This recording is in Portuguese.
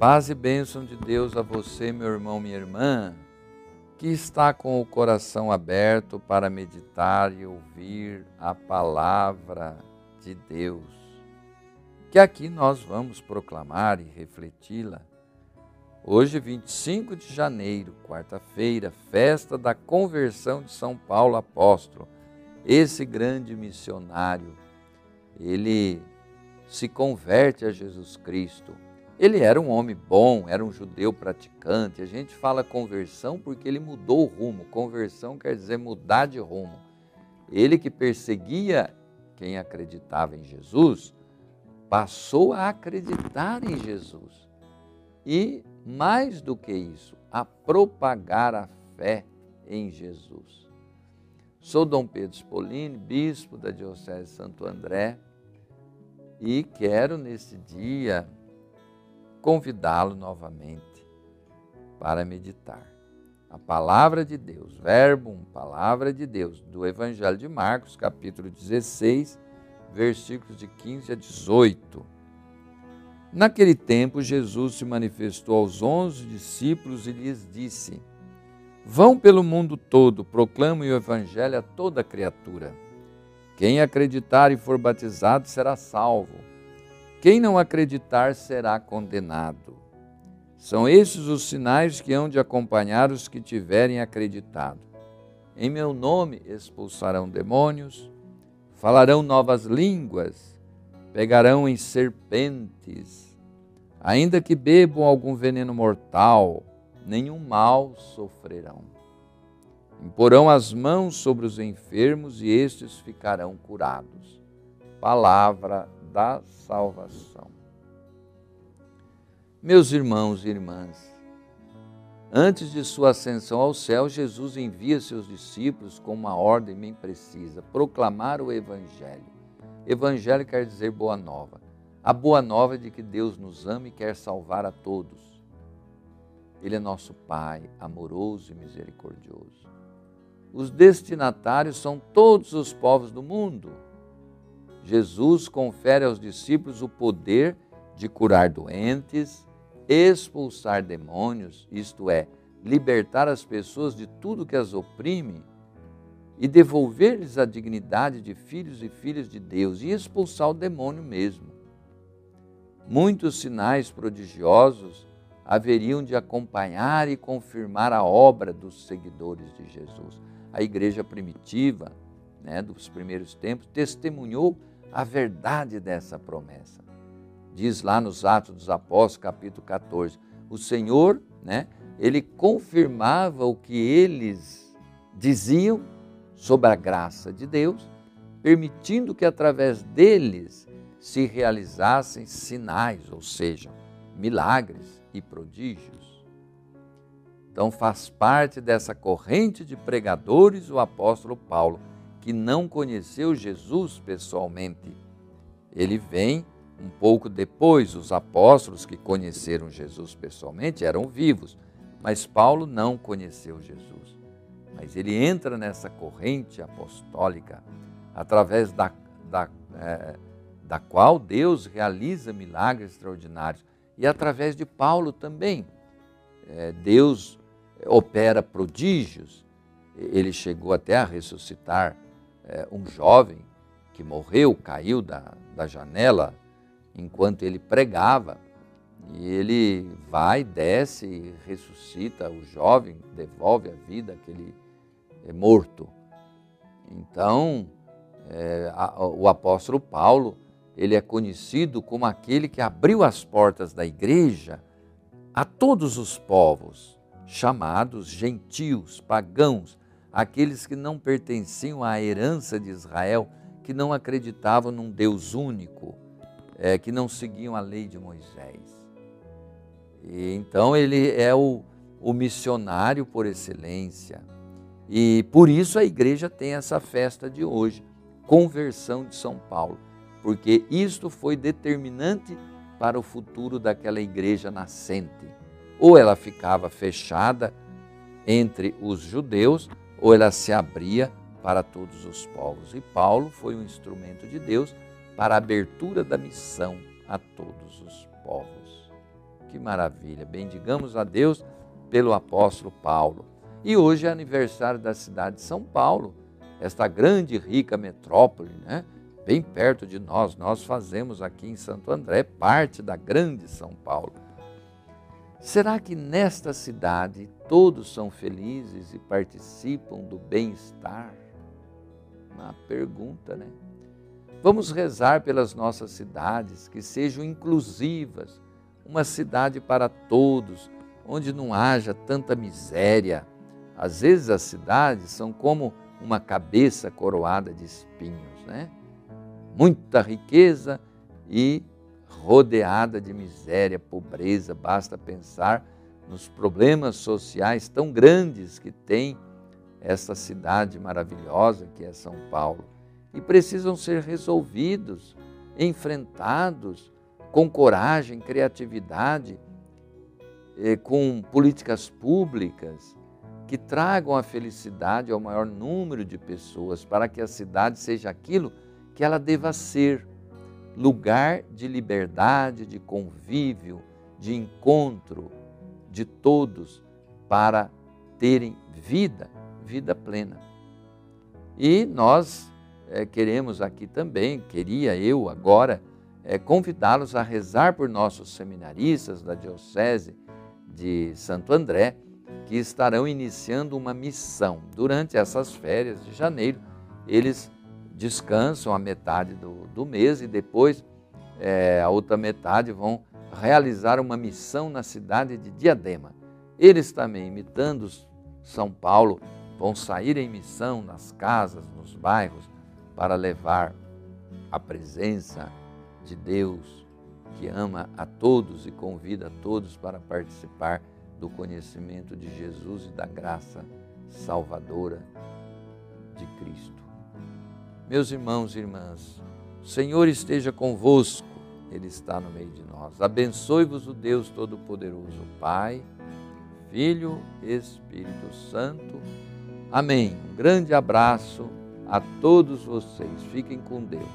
Paz e bênção de Deus a você, meu irmão, minha irmã, que está com o coração aberto para meditar e ouvir a palavra de Deus, que aqui nós vamos proclamar e refleti-la. Hoje, 25 de janeiro, quarta-feira, festa da conversão de São Paulo apóstolo. Esse grande missionário, ele se converte a Jesus Cristo ele era um homem bom, era um judeu praticante. A gente fala conversão porque ele mudou o rumo. Conversão quer dizer mudar de rumo. Ele que perseguia quem acreditava em Jesus, passou a acreditar em Jesus. E, mais do que isso, a propagar a fé em Jesus. Sou Dom Pedro Spolini, bispo da Diocese de Santo André, e quero nesse dia convidá-lo novamente para meditar. A palavra de Deus, verbo, palavra de Deus, do Evangelho de Marcos, capítulo 16, versículos de 15 a 18. Naquele tempo, Jesus se manifestou aos onze discípulos e lhes disse: Vão pelo mundo todo, proclamem o Evangelho a toda criatura. Quem acreditar e for batizado será salvo quem não acreditar será condenado. São esses os sinais que hão de acompanhar os que tiverem acreditado. Em meu nome expulsarão demônios, falarão novas línguas, pegarão em serpentes, ainda que bebam algum veneno mortal, nenhum mal sofrerão. Imporão as mãos sobre os enfermos e estes ficarão curados. Palavra da salvação. Meus irmãos e irmãs, antes de sua ascensão ao céu, Jesus envia seus discípulos com uma ordem bem precisa: proclamar o Evangelho. Evangelho quer dizer boa nova. A boa nova é de que Deus nos ama e quer salvar a todos. Ele é nosso Pai, amoroso e misericordioso. Os destinatários são todos os povos do mundo Jesus confere aos discípulos o poder de curar doentes, expulsar demônios, isto é, libertar as pessoas de tudo que as oprime e devolver-lhes a dignidade de filhos e filhas de Deus e expulsar o demônio mesmo. Muitos sinais prodigiosos haveriam de acompanhar e confirmar a obra dos seguidores de Jesus. A igreja primitiva, né, dos primeiros tempos, testemunhou a verdade dessa promessa. Diz lá nos Atos dos Apóstolos, capítulo 14, o Senhor, né, ele confirmava o que eles diziam sobre a graça de Deus, permitindo que através deles se realizassem sinais, ou seja, milagres e prodígios. Então faz parte dessa corrente de pregadores o apóstolo Paulo, que não conheceu Jesus pessoalmente. Ele vem um pouco depois, os apóstolos que conheceram Jesus pessoalmente eram vivos, mas Paulo não conheceu Jesus. Mas ele entra nessa corrente apostólica através da, da, é, da qual Deus realiza milagres extraordinários e através de Paulo também. É, Deus opera prodígios. Ele chegou até a ressuscitar é, um jovem que morreu, caiu da, da janela enquanto ele pregava. E ele vai, desce ressuscita o jovem, devolve a vida àquele é, morto. Então, é, a, o apóstolo Paulo, ele é conhecido como aquele que abriu as portas da igreja a todos os povos, chamados gentios, pagãos, aqueles que não pertenciam à herança de Israel, que não acreditavam num Deus único, é, que não seguiam a lei de Moisés. E, então ele é o, o missionário por excelência. E por isso a igreja tem essa festa de hoje, conversão de São Paulo, porque isto foi determinante para o futuro daquela igreja nascente. Ou ela ficava fechada entre os judeus, ou ela se abria para todos os povos. E Paulo foi um instrumento de Deus para a abertura da missão a todos os povos. que maravilha! Bendigamos a Deus pelo apóstolo Paulo. E hoje é aniversário da cidade de São Paulo, esta grande e rica metrópole, né? bem perto de nós. Nós fazemos aqui em Santo André parte da grande São Paulo. Será que nesta cidade todos são felizes e participam do bem-estar? Uma pergunta, né? Vamos rezar pelas nossas cidades, que sejam inclusivas, uma cidade para todos, onde não haja tanta miséria. Às vezes as cidades são como uma cabeça coroada de espinhos, né? Muita riqueza e rodeada de miséria, pobreza, basta pensar nos problemas sociais tão grandes que tem essa cidade maravilhosa que é São Paulo. E precisam ser resolvidos, enfrentados com coragem, criatividade, eh, com políticas públicas que tragam a felicidade ao maior número de pessoas, para que a cidade seja aquilo que ela deva ser lugar de liberdade, de convívio, de encontro de todos para terem vida, vida plena. E nós é, queremos aqui também, queria eu agora, é, convidá-los a rezar por nossos seminaristas da Diocese de Santo André, que estarão iniciando uma missão. Durante essas férias de janeiro, eles descansam a metade do, do mês e depois é, a outra metade vão realizar uma missão na cidade de Diadema. Eles também, imitando São Paulo, vão sair em missão nas casas, nos bairros, para levar a presença de Deus que ama a todos e convida a todos para participar do conhecimento de Jesus e da graça salvadora de Cristo. Meus irmãos e irmãs, o Senhor esteja convosco, Ele está no meio de nós. Abençoe-vos o Deus Todo-Poderoso, Pai, Filho, Espírito Santo. Amém. Um grande abraço a todos vocês. Fiquem com Deus.